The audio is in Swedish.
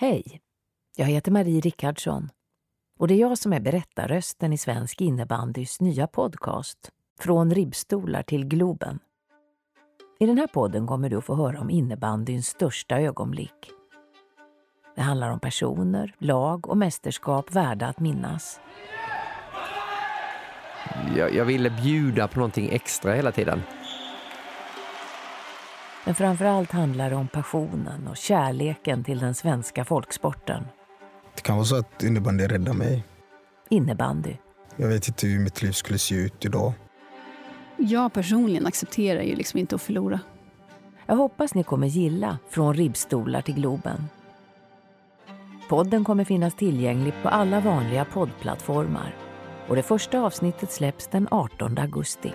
Hej! Jag heter Marie Rickardsson och det är jag som är berättarrösten i svensk innebandys nya podcast Från ribbstolar till Globen. I den här podden kommer du att få höra om innebandyns största ögonblick. Det handlar om personer, lag och mästerskap värda att minnas. Jag, jag ville bjuda på någonting extra hela tiden. Men framför allt handlar det om passionen och kärleken till den svenska folksporten. Det kan vara så att innebandy räddar mig. Innebandy. Jag vet inte hur mitt liv skulle se ut idag. Jag personligen accepterar ju liksom inte att förlora. Jag hoppas ni kommer gilla Från ribbstolar till Globen. Podden kommer finnas tillgänglig på alla vanliga poddplattformar och det första avsnittet släpps den 18 augusti.